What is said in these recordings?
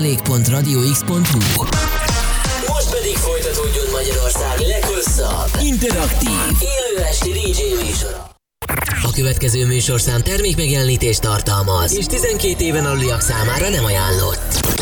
Lég.radiox.hu Most pedig folytatódjon Magyarország leghosszabb, interaktív, élő esti DJ műsora. A következő műsorszám termék megjelenítést tartalmaz, és 12 éven aluliak számára nem ajánlott.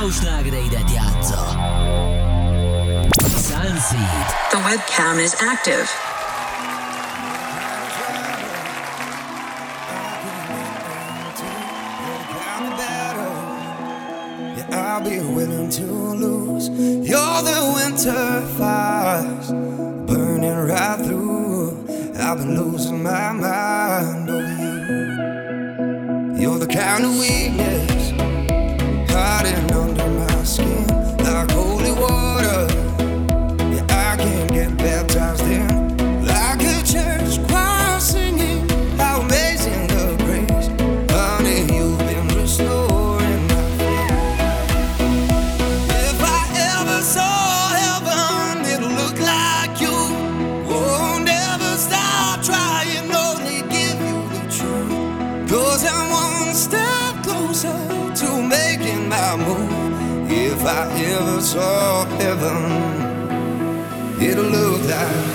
Kedvenc Deep játsza. Sunseed. The webcam is active. Yeah, I'll be willing to lose. You're the winter fires burning right through. I've been losing my mind over you. You're the kind of weakness ever saw heaven, it'll look like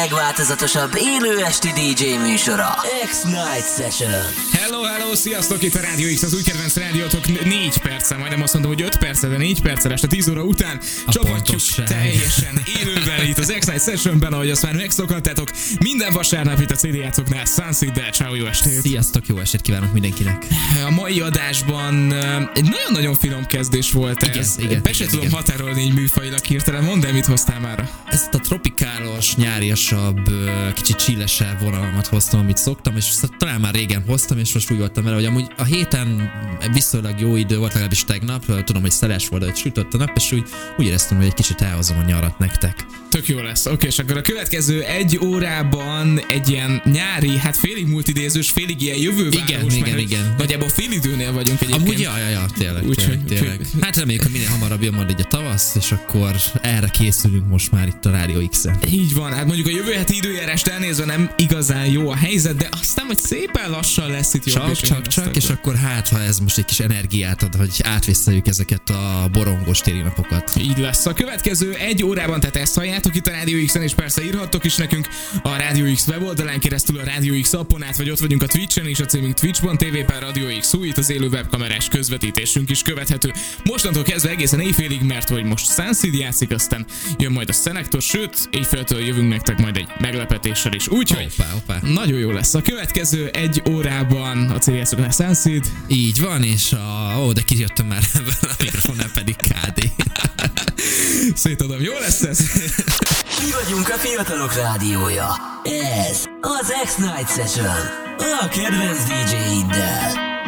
Magyarország legváltozatosabb élő esti DJ műsora. X-Night Session. Hello, hello, sziasztok! Itt a Rádió X, az új kedvenc rádiótok 4 perce, majdnem azt mondom, hogy 5 perce, de 4 perce este 10 óra után csapatjuk pontosság. teljesen élőben itt az X-Night Sessionben, ahogy azt már megszokhattátok. Minden vasárnap itt a CD játszóknál Sunseed-del. Ciao, jó estét! Sziasztok, jó estét kívánok mindenkinek! A mai adásban ö, egy nagyon-nagyon finom kezdés volt Igen, ez. igen, Be se igen, tudom igen. határolni így műfajilag hirtelen. Mondd el, mit hoztál már. Ezt a tropikálos, nyáriasabb, ö, kicsit csillesebb vonalamat hoztam, amit szoktam, és talán már régen hoztam, és most úgy voltam vele, hogy amúgy a héten viszonylag jó idő volt, legalábbis tegnap, tudom, hogy szeles volt, de sütött a nap, és úgy, úgy éreztem, hogy egy kicsit elhozom a nyarat nektek. Tök jó lesz. Oké, és akkor a következő egy órában egy ilyen nyári, hát félig multidézős, félig ilyen jövőváros. Igen, mert igen, igen. Nagyjából fél időnél vagyunk egyébként. Amúgy, ja, ja, ja, tényleg, Úgyhogy- tényleg, tényleg. Hát reméljük, hogy minél hamarabb jön majd egy a tavasz, és akkor erre készülünk most már itt a Rádió X-en. Így van, hát mondjuk a jövő heti időjárást elnézve nem igazán jó a helyzet, de aztán majd szépen lassan lesz itt jobb. Csak, és csak, csak, lesz. és akkor hát, ha ez most egy kis energiát ad, hogy átvészeljük ezeket a borongos téli napokat. Így lesz. A következő egy órában, tehát ezt halljátok, halljátok itt a Rádió X-en, és persze írhattok is nekünk a Rádió X weboldalán keresztül a Rádió X appon át, vagy ott vagyunk a Twitch-en is, a címünk twitch.tv per Radio X itt az élő webkamerás közvetítésünk is követhető. Mostantól kezdve egészen éjfélig, mert hogy most Sunseed játszik, aztán jön majd a Szenektor, sőt, éjféltől jövünk nektek majd egy meglepetéssel is. Úgyhogy Hoppá, hoppá. nagyon jó lesz. A következő egy órában a céljátszok a Sunseed, Így van, és a... Ó, de kijöttem már ebből a mikrofonnál pedig KD. Szétadom. Jó lesz ez? Mi vagyunk a fiatalok rádiója. Ez az X-Night Session. A kedvenc DJ-iddel.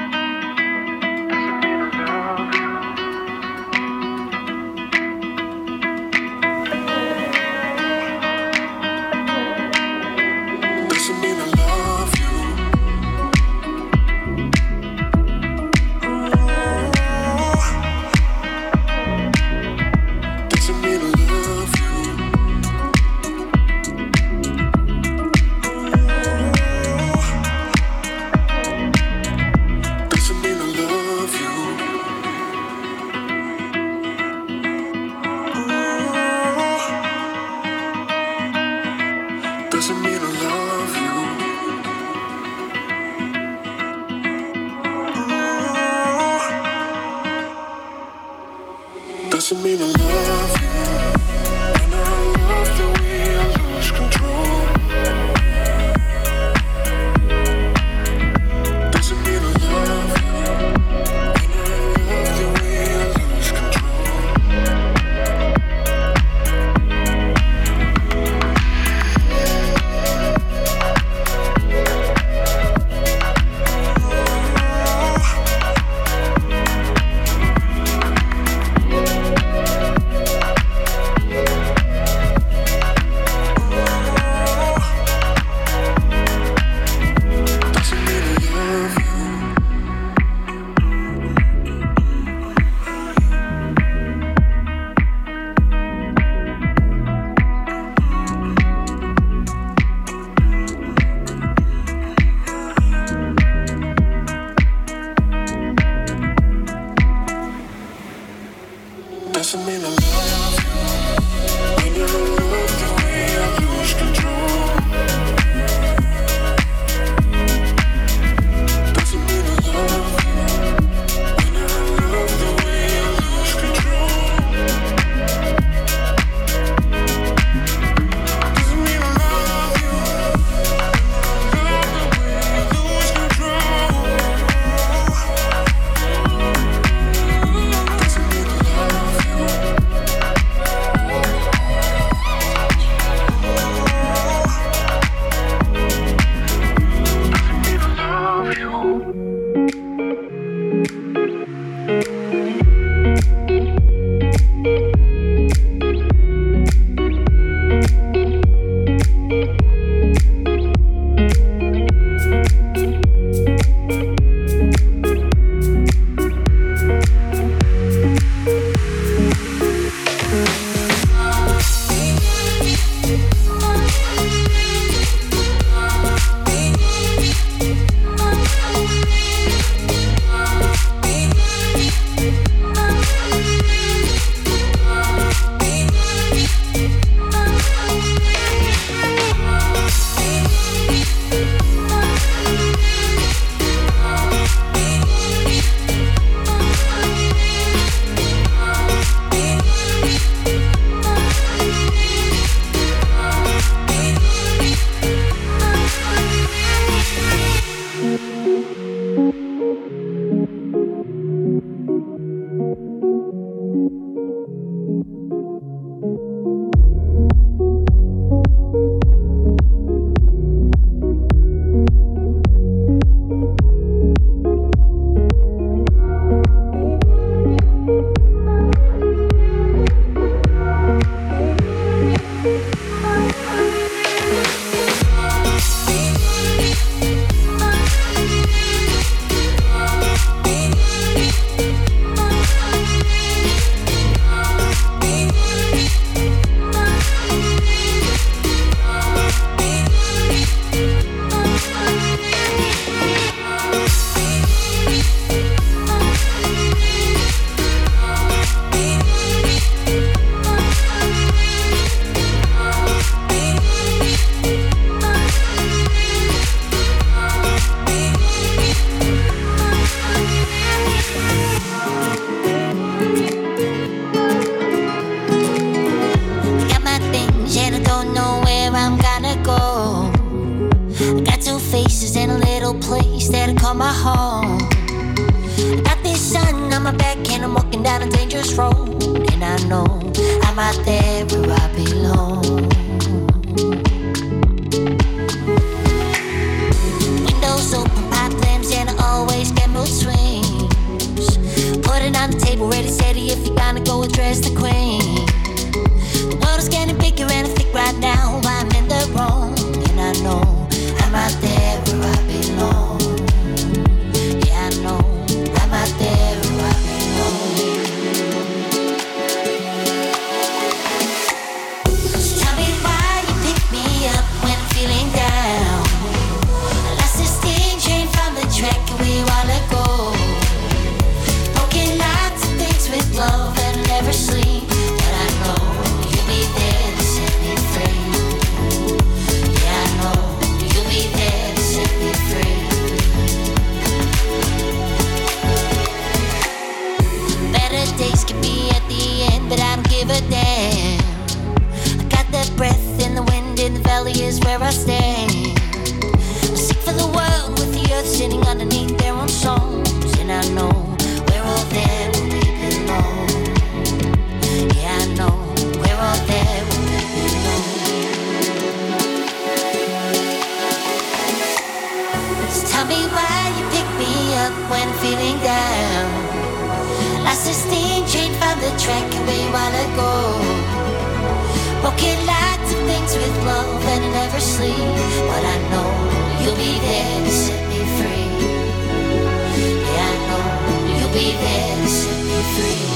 Free.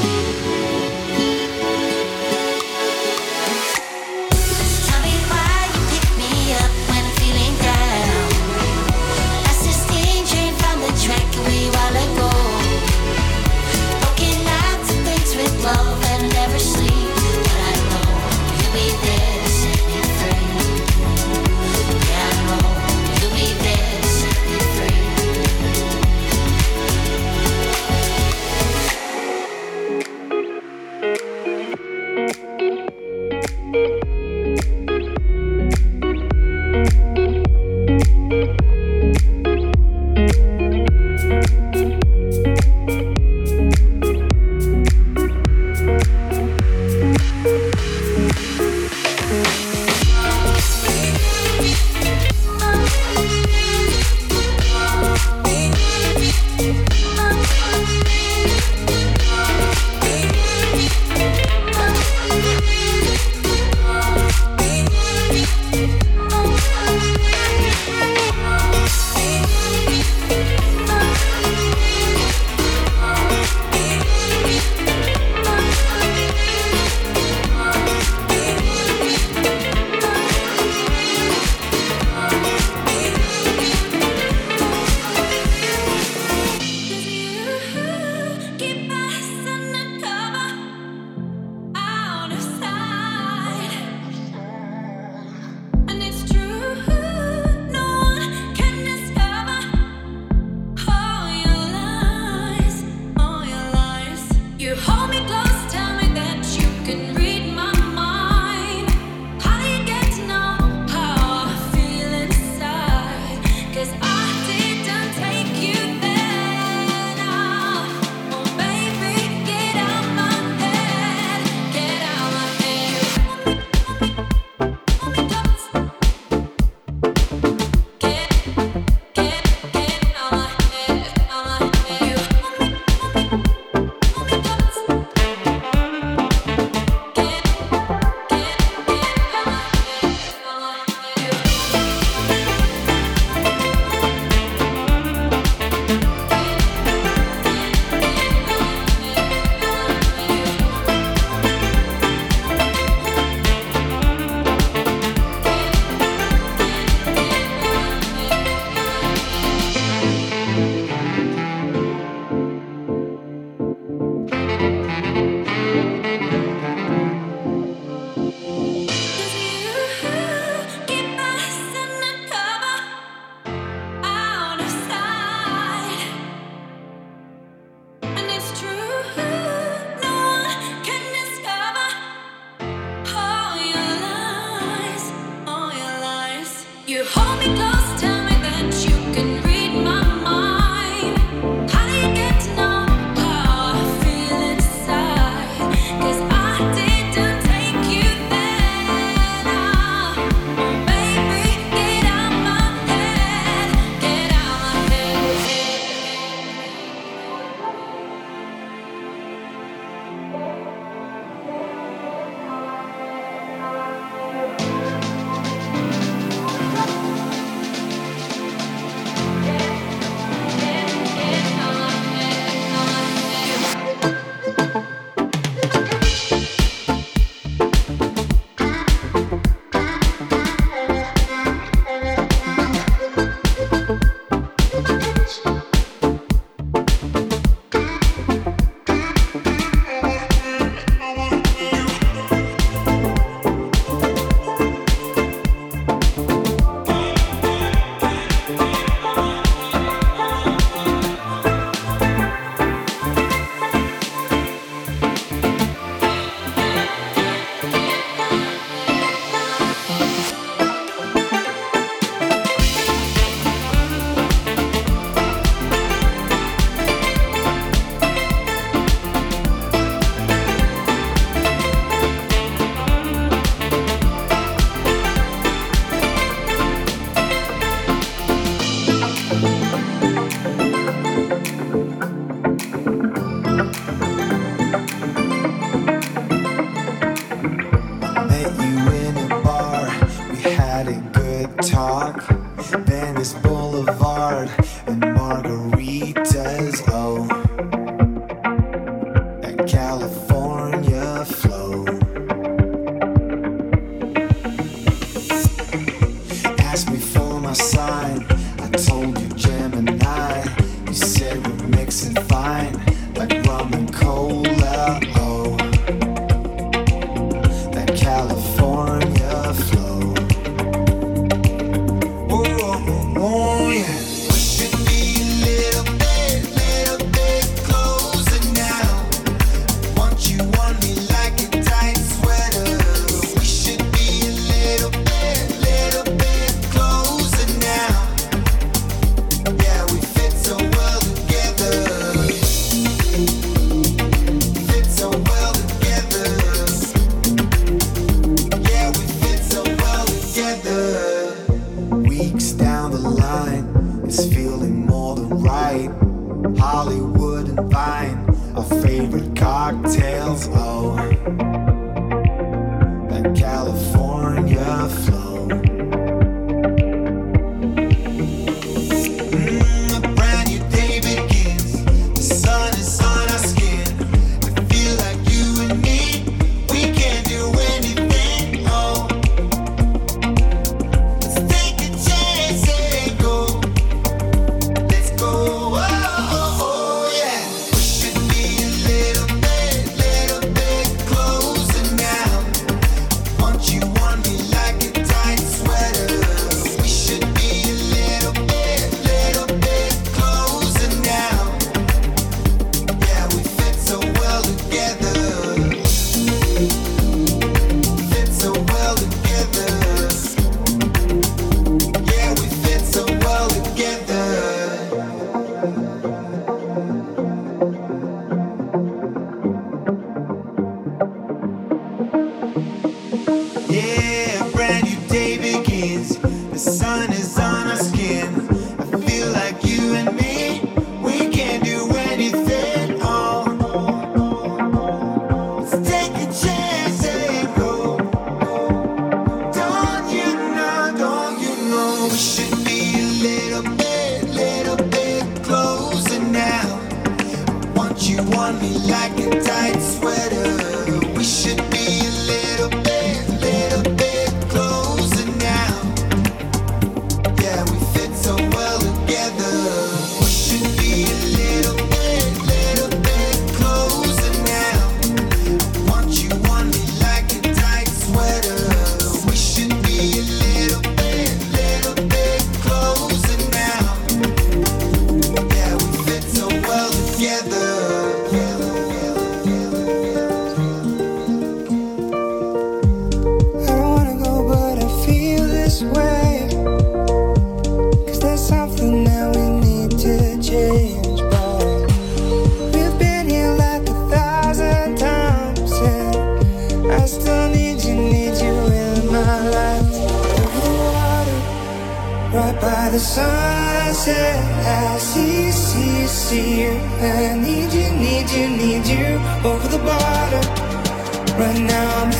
Right now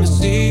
wanna see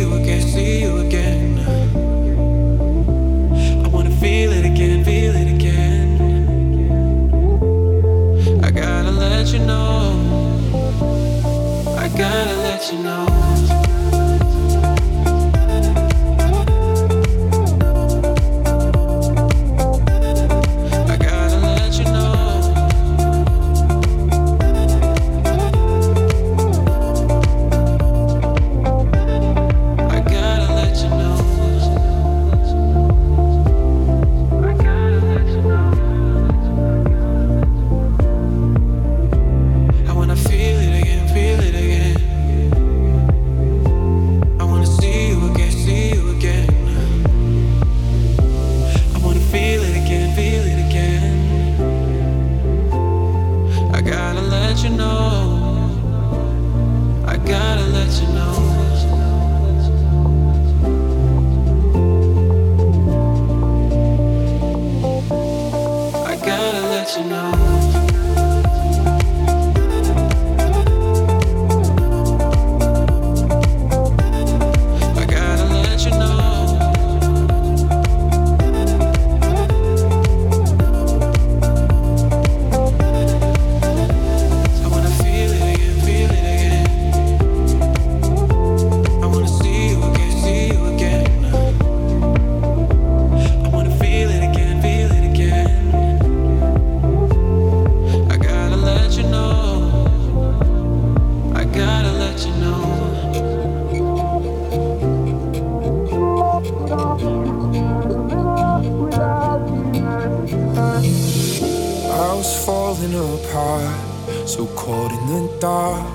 heart, so cold in the dark.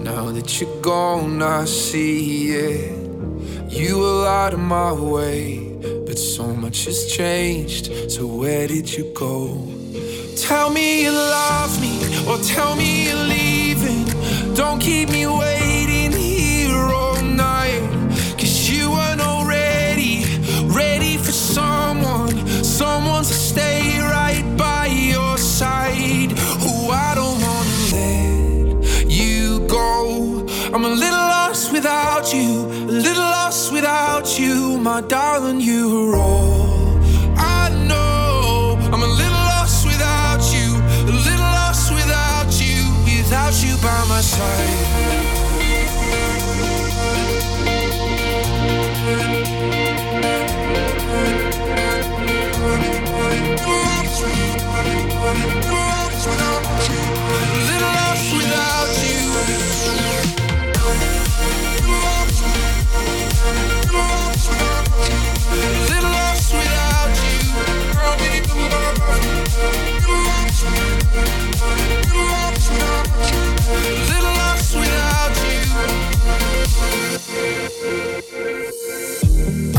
Now that you're gone, I see it. You were out of my way, but so much has changed. So where did you go? Tell me you love me, or tell me you're leaving. Don't keep me waiting here all night. Cause you weren't already ready for someone, someone without you, a little lost without you, my darling. You're all I know. I'm a little lost without you, a little lost without you, without you by my side.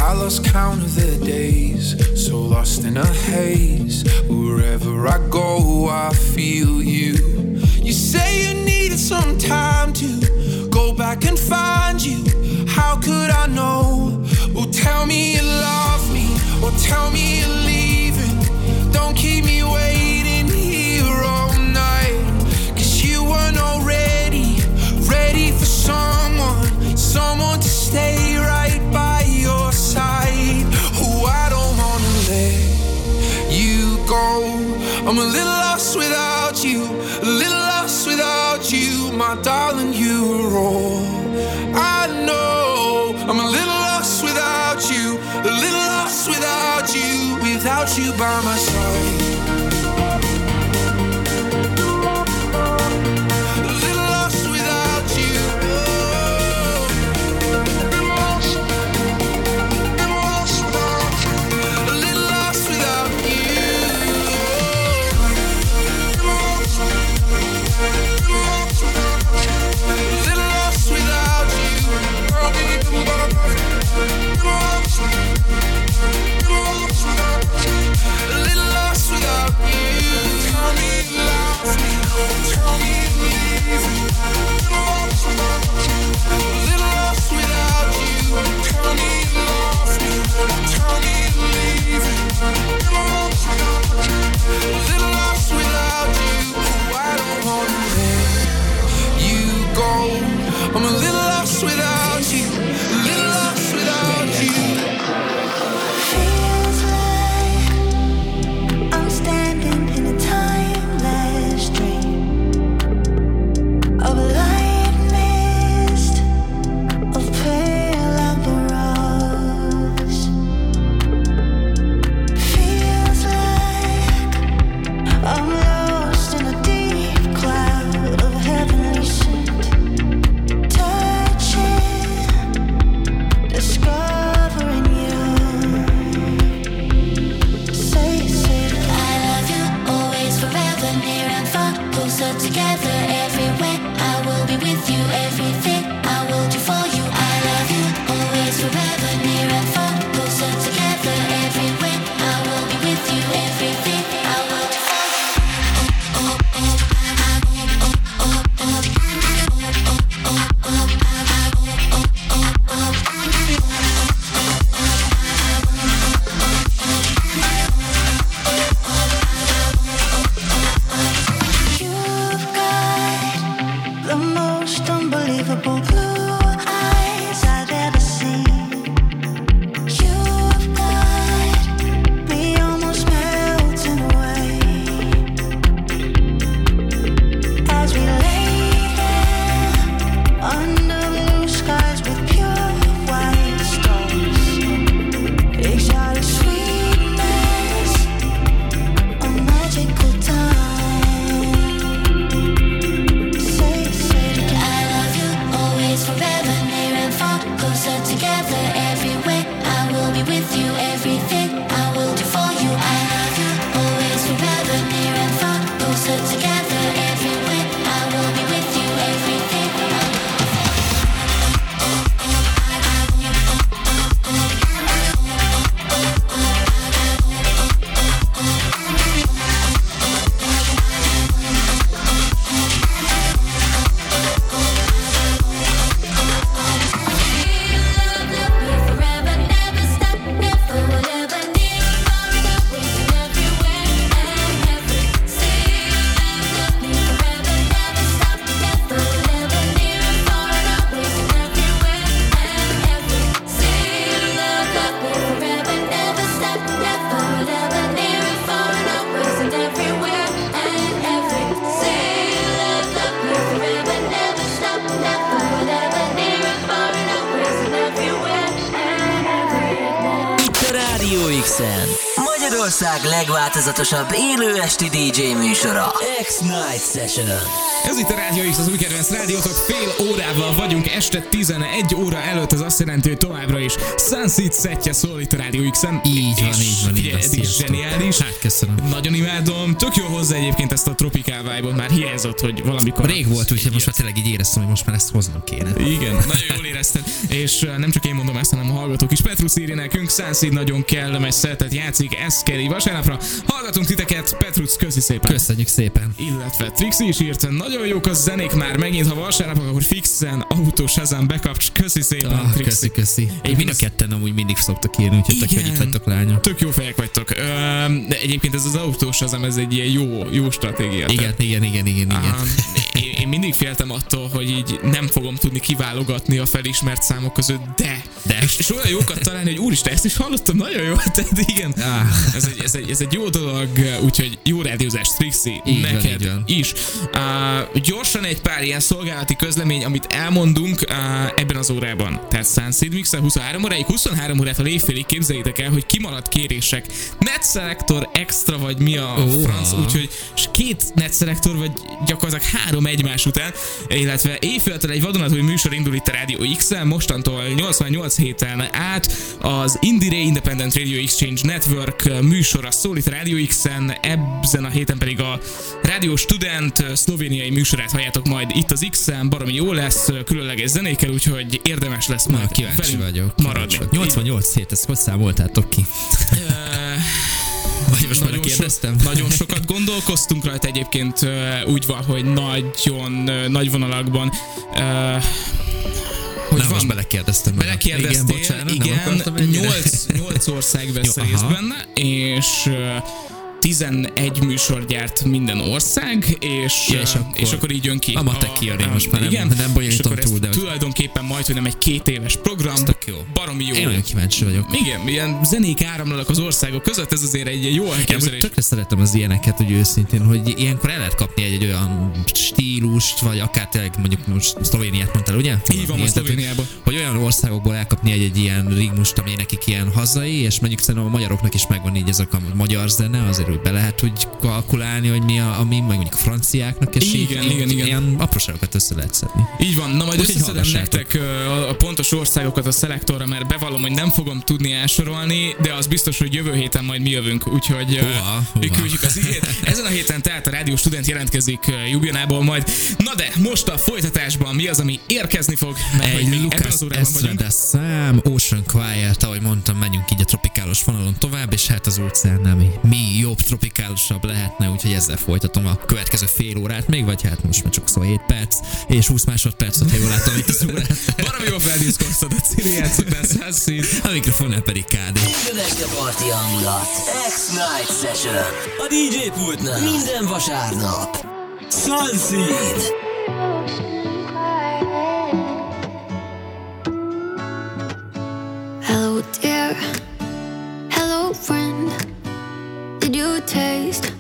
I lost count of the days, so lost in a haze. Wherever I go, I feel you. You say you needed some time to go back and find you. How could I know? Well, tell me you love me, or tell me you're leaving. Don't keep me waiting here all night. Cause you weren't already ready for someone, someone I'm a little lost without you, a little lost without you, my darling. You're all I know. I'm a little lost without you, a little lost without you, without you by my side. together. Legváltozatosabb élő esti DJ műsora. X-Night Session. Ez itt a Rádió X, az új kedvenc rádiótok, fél órával vagyunk este 11 óra előtt, ez azt jelenti, hogy továbbra is Sunset szettje szól itt a Rádió X-en. Így van, És így van, így van. is Sziasztok. zseniális. Hát, köszönöm. Nagyon imádom, tök jó hozzá egyébként ezt a tropikál vibe már hiányzott, hogy valamikor... Rég volt, úgyhogy most már tényleg így éreztem, hogy most már ezt hoznom kéne. Igen, nagyon jól érezted. És nem csak én mondom ezt, hanem a hallgatók is. Petrus írja nekünk, Sunset nagyon kellemes szeretet játszik, Eszkeri vasárnapra. Hallgatunk titeket, Petrus, köszi szépen. Köszönjük szépen. Illetve Trixi is írt, nagyon jók a zenék már megint, ha vasárnap, akkor fixen autós ezen bekapcs. Köszi szépen, Ah, Trixi. köszi, köszi. Én mind a ketten amúgy mindig szoktak írni, úgyhogy tök, hogy itt vagytok lányok. Tök jó fejek vagytok. Ö, de egyébként ez az autós azem, ez egy ilyen jó, jó stratégia. Igen, igen, igen, igen, igen. Um, én, én mindig féltem attól, hogy így nem fogom tudni kiválogatni a felismert számok között, de. De. És, és olyan jókat találni, hogy úristen, ezt is hallottam, nagyon jó. Tehát igen, Ah. ez, egy, ez, egy, ez egy jó dolog, úgyhogy jó rádiózás, Trixi, Így neked van. is. Uh, gyorsan egy pár ilyen szolgálati közlemény, amit elmondunk uh, ebben az órában. Tehát Sunseed Mixer 23 óráig, 23 órától éjfélig képzeljétek el, hogy kimaradt kérések. Net Selector extra vagy mi a Ó, franc, úgyhogy és két Net Selector vagy gyakorlatilag három egymás után, illetve éjféltől egy vadonatúj műsor indul itt a Rádió X-en, mostantól 88 héten át az Indire Independent Radio Exchange Network műsora szól Rádió X-en, ebben a héten pedig a Rádió Student szlovéniai műsorát halljátok majd itt az X-en, baromi jó lesz, különleges zenékkel, úgyhogy érdemes lesz majd Na, kíváncsi vagyok. maradni. Kíváncsi vagyok. 88 hét, ezt hogy számoltátok ki? Vagy most már nagyon, kérdeztem? So, nagyon sokat gondolkoztunk rajta egyébként úgy van, hogy nagyon nagy vonalakban hogy Nem, van, most belekérdeztem. belekérdeztél, Igen, bocsánat, igen, akartam ennyire. 8, 8 ország vesz Jó, részt benne, és 11 műsor gyárt minden ország, és, Ja, és akkor- és akkor így jön ki. A matek én most már nem- igen, nem bonyolítom és akkor túl, de ez tulajdonképpen majd, hogy nem egy két éves program, tök jó. baromi jó. Én nagyon kíváncsi vagyok. Igen, ilyen zenék áramlanak az országok között, ez azért egy jó Én elképzelés. tökre szeretem az ilyeneket, hogy őszintén, hogy ilyenkor el lehet kapni egy, egy olyan stílust, vagy akár tényleg mondjuk most Szlovéniát mondtál, ugye? Így van, tehát, hogy- Szlovéniában. Hogy olyan országokból elkapni egy, egy ilyen ritmust, ami nekik ilyen hazai, és mondjuk szerintem a magyaroknak is megvan így ezek a magyar zene, azért hogy be lehet úgy kalkulálni, hogy mi a, ami, meg mondjuk a franciáknak, és Igen, igen, igen. ilyen apróságokat össze lehet szedni. Így van, na majd Úgyhogy összeszedem nektek a, a pontos országokat a szelektorra, mert bevallom, hogy nem fogom tudni elsorolni, de az biztos, hogy jövő héten majd mi jövünk, úgyhogy mi húha. küldjük az igét. Ezen a héten tehát a Rádió Student jelentkezik ö, Ljubljanából majd. Na de most a folytatásban mi az, ami érkezni fog, mert hogy Egy még ebben Lucas az órában vagyunk. Estrada szám, Ocean Quiet, ahogy mondtam, menjünk így a tropikálos vonalon tovább, és hát az óceánnál mi, mi jobb, tropikálosabb lehetne, úgyhogy ezzel folytatom a következő fél órát még, vagy hát most már csak szó 7 perc, és 20 másodperc, ha jól látom itt az órát. Baromi jó feldiszkoztad a Ciri Sunseed. A mikrofonnál pedig KD. Jön este parti hangulat. X-Night Session. A DJ pultnál. Minden vasárnap. Sunseed. Hello, dear. Taste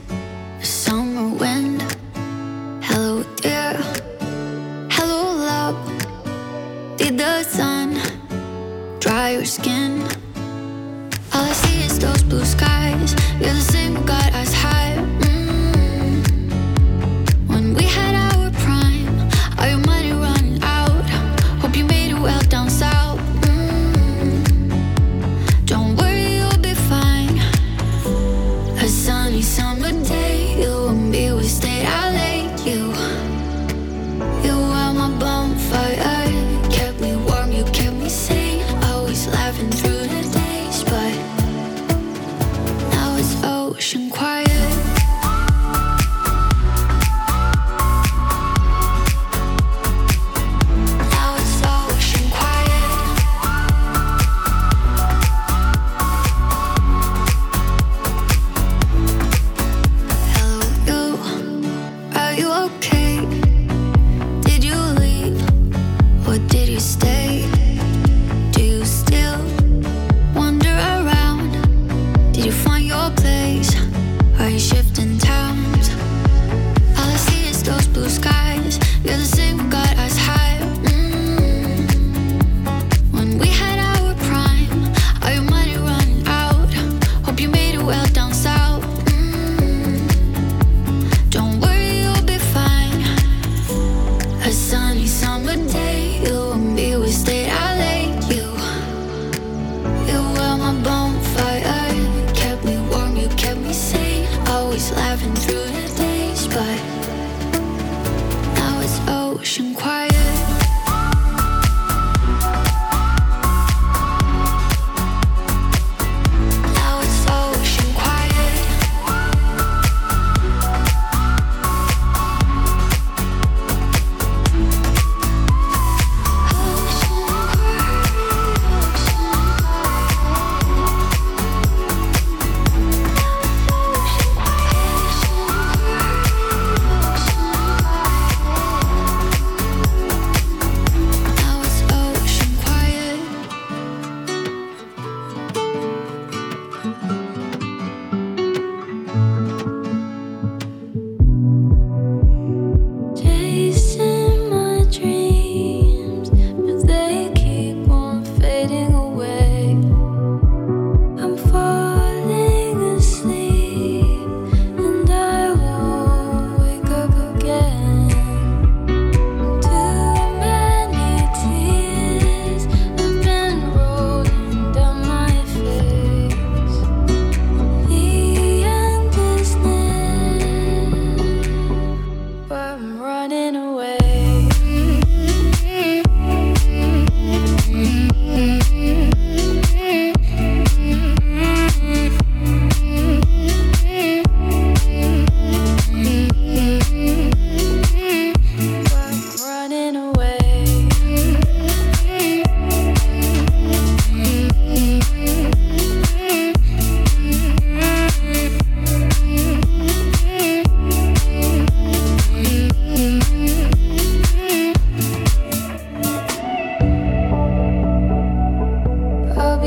心快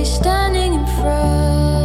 standing in front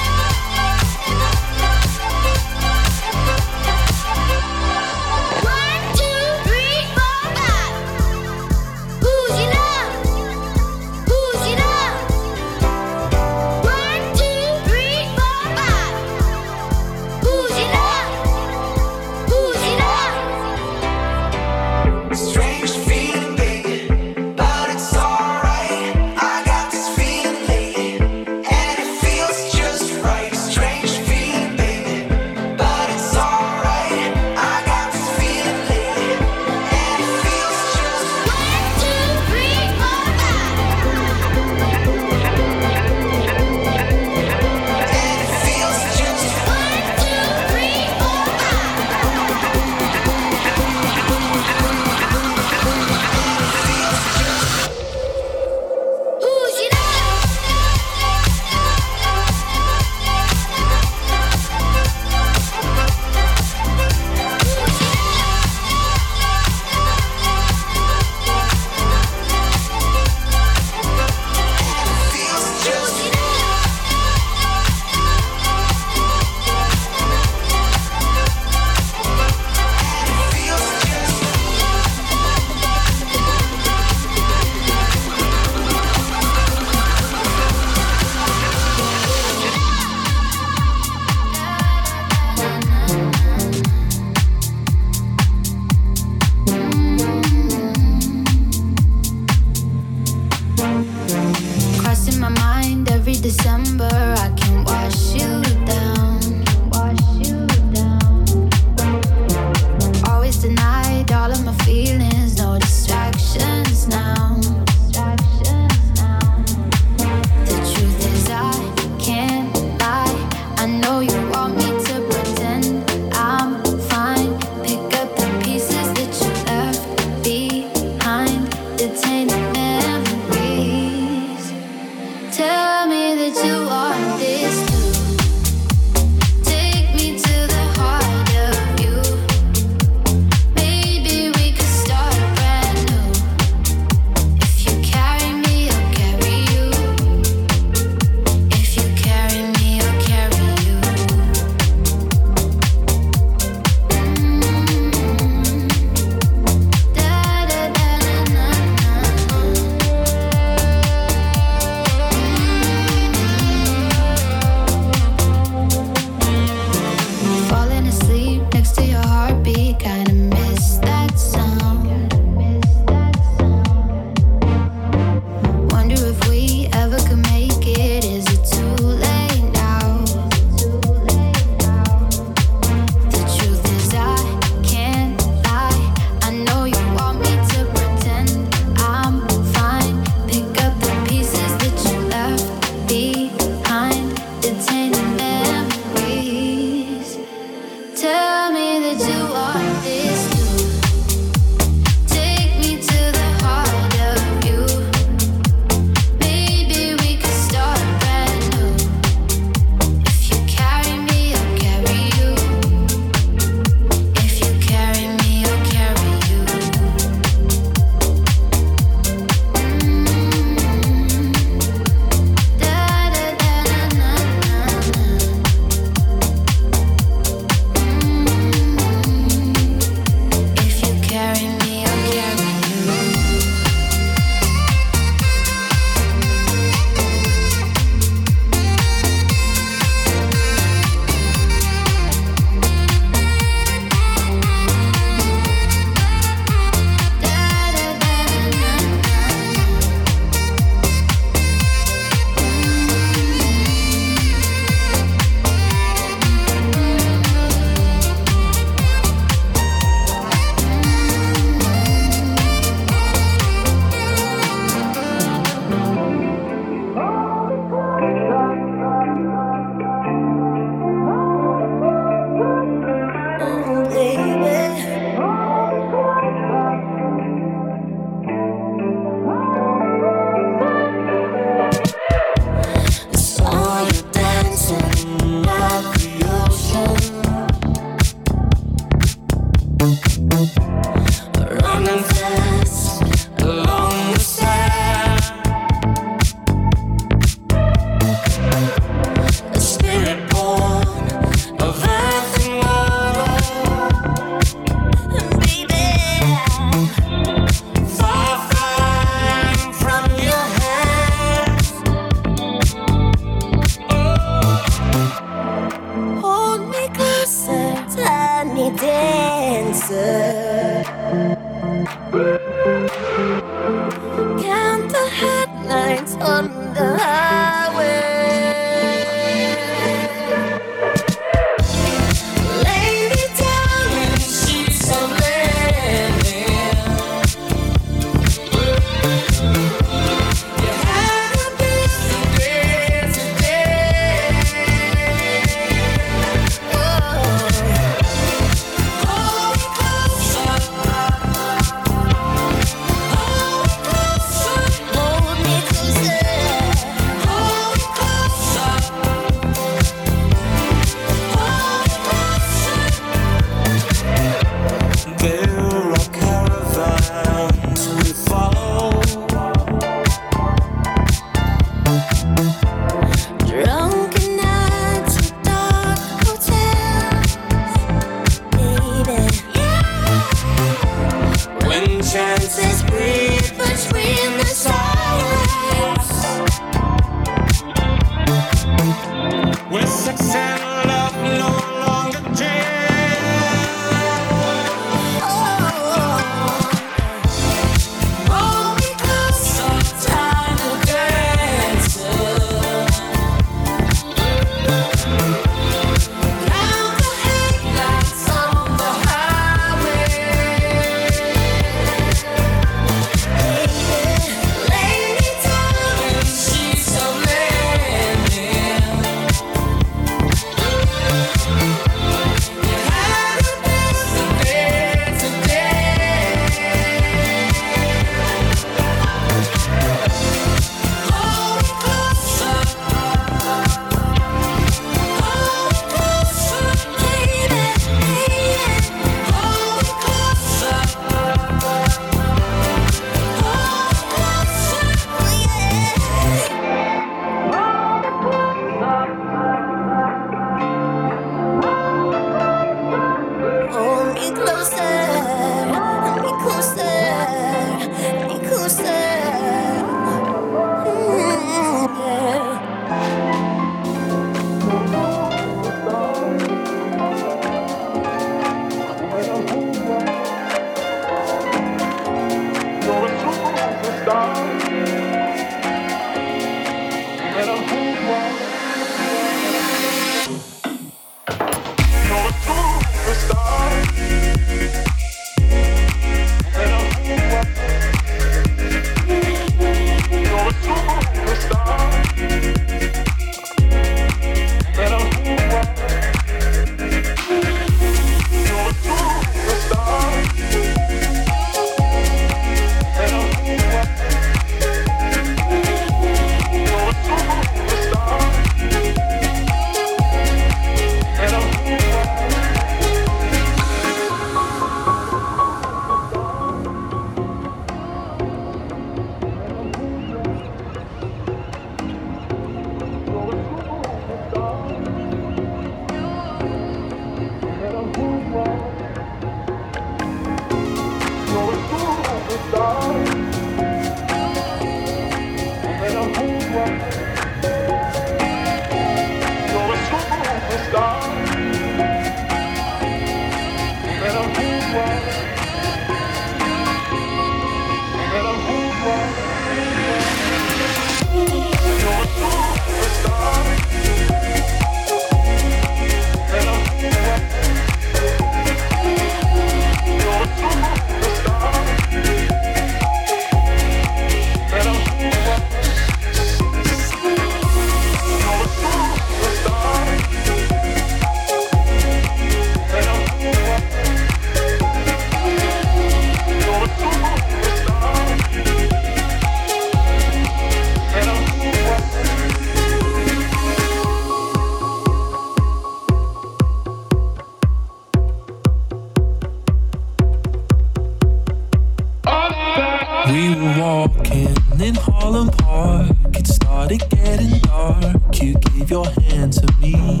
We were walking in Harlem Park. It started getting dark. You gave your hand to me.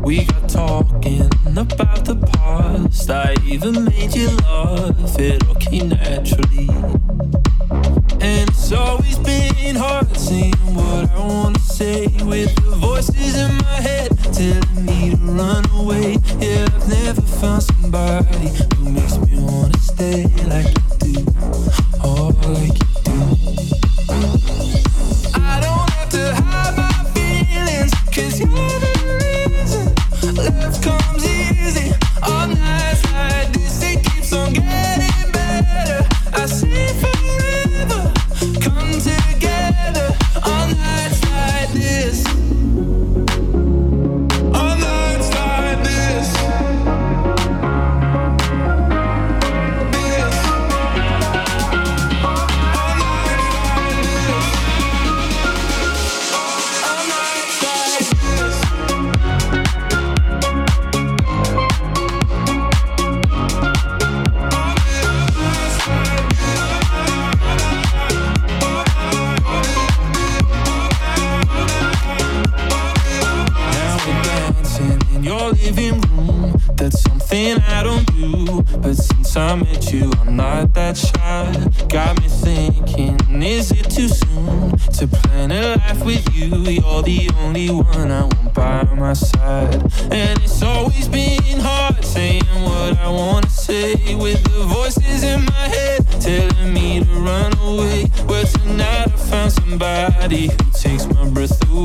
We got talking about the past. I even made you laugh. It all came naturally. And it's always been hard saying what I want to say with the voices in my head telling me to run away. Yeah, I've never found somebody who makes me wanna stay like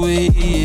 away.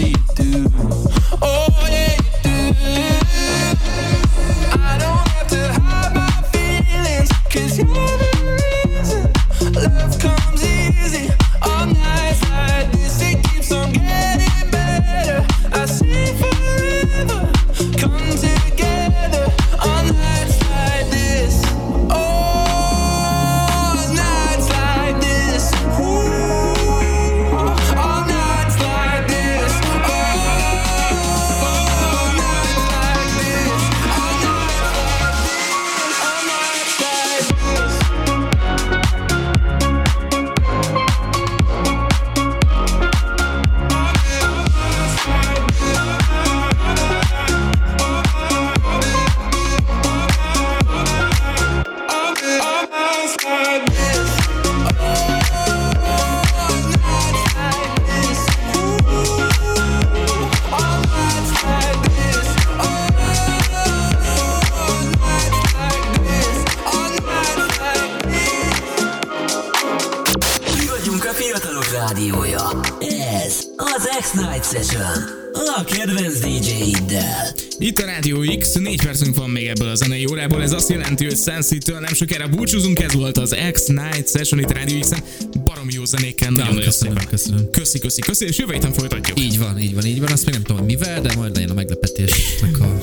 Sensi-től nem sokára búcsúzunk, ez volt az X-Night Session itt Rádió X-en, baromi jó zenéken, nagyon-nagyon köszönöm, szépen. köszönöm. Köszi, köszi, köszi, és jövő héten folytatjuk. Így van, így van, így van. Azt még nem tudom, mivel, de majd legyen a meglepetésnek a...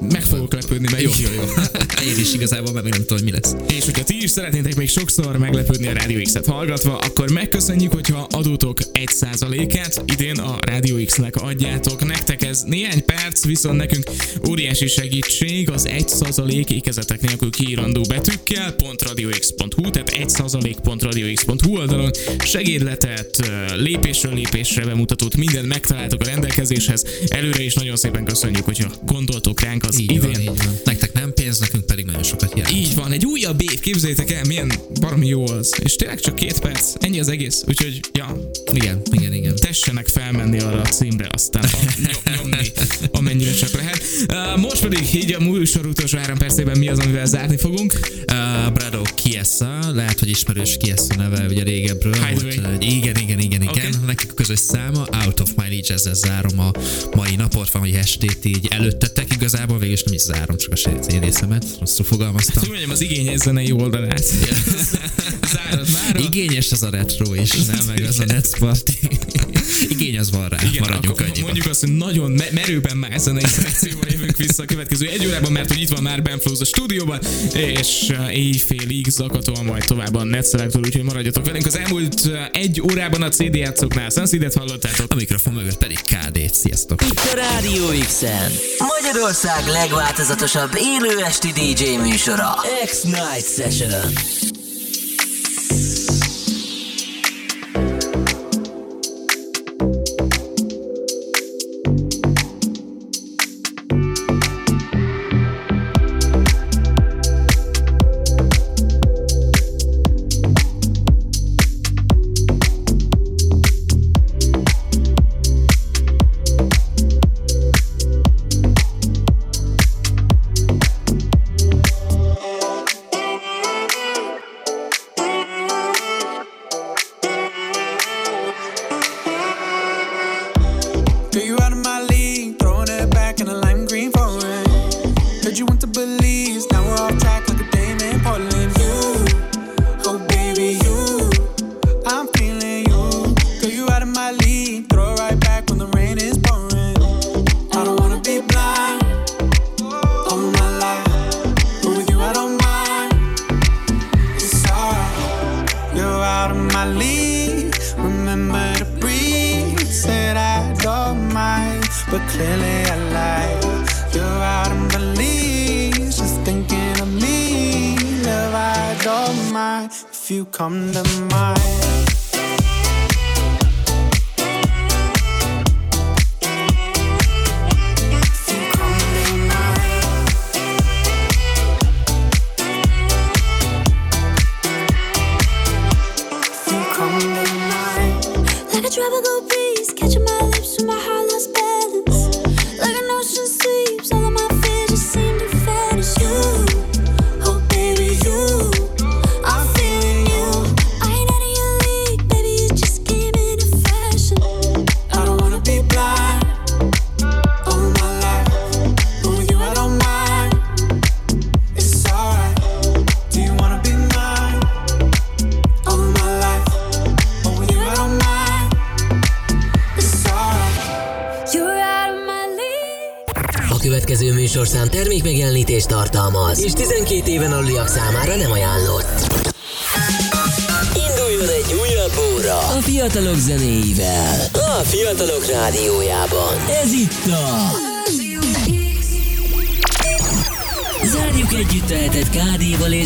Meg fogok lepődni, mert Jó, jó. jó, jó. Én is igazából, még nem tudom, hogy mi lesz. És hogyha ti is szeretnétek még sokszor meglepődni a Rádió X-et hallgatva, akkor megköszönjük, hogyha adótok 1%-át idén a Rádió X-nek adjátok. Nektek ez néhány perc, viszont nekünk óriási segítség az 1% ékezetek nélkül kiírandó betűkkel, .radiox.hu, tehát 1%.radiox.hu oldalon segédletet, lépésről lépésre bemutatót, mindent megtaláltok a rendelkezéshez. Előre is nagyon szépen köszönjük, hogyha gondoltok ránk az Így idén. van, így van. Nektek nem pénz, nekünk pedig nagyon sokat jelent. Így van, egy újabb év, képzeljétek el, milyen baromi jó az. És tényleg csak két perc, ennyi az egész. Úgyhogy, ja, Igen, igen, igen. tessenek felmenni arra a címre, aztán a, nyom, nyomni, amennyire csak lehet. Uh, most pedig így a műsor utolsó három percében mi az, amivel zárni fogunk. Uh, Brado Kiesa, lehet, hogy ismerős Kiesa neve ugye régebről. Hideaway. Uh, igen, igen, igen, igen. Okay. Nekik a közös száma, Out of My League, ezzel zárom a mai napot, van, hogy estét így előttetek igazából, végül is nem is zárom, csak a saját részemet, rosszul fogalmaztam. Hogy mondjam, az igényes zenei oldalát. Zárad már. Igényes az a retro is, nem meg az a Party. Igény az van rá, Igen, maradjunk akkor annyiban. mondjuk azt, hogy nagyon me- merőben már zenei szelekcióval jövünk vissza a következő egy órában, mert hogy itt van már Ben Flows a stúdióban, és uh, éjfélig zakatóan majd tovább a Net Selector, úgyhogy maradjatok velünk. Az elmúlt uh, egy órában a CD játszóknál Sunseedet hallottátok. A mikrofon mögött pedig KD-t, sziasztok! Itt a Rádió X-en. Magyarország legváltozatosabb élő esti DJ műsora. X-Night Session. You want to believe. Come to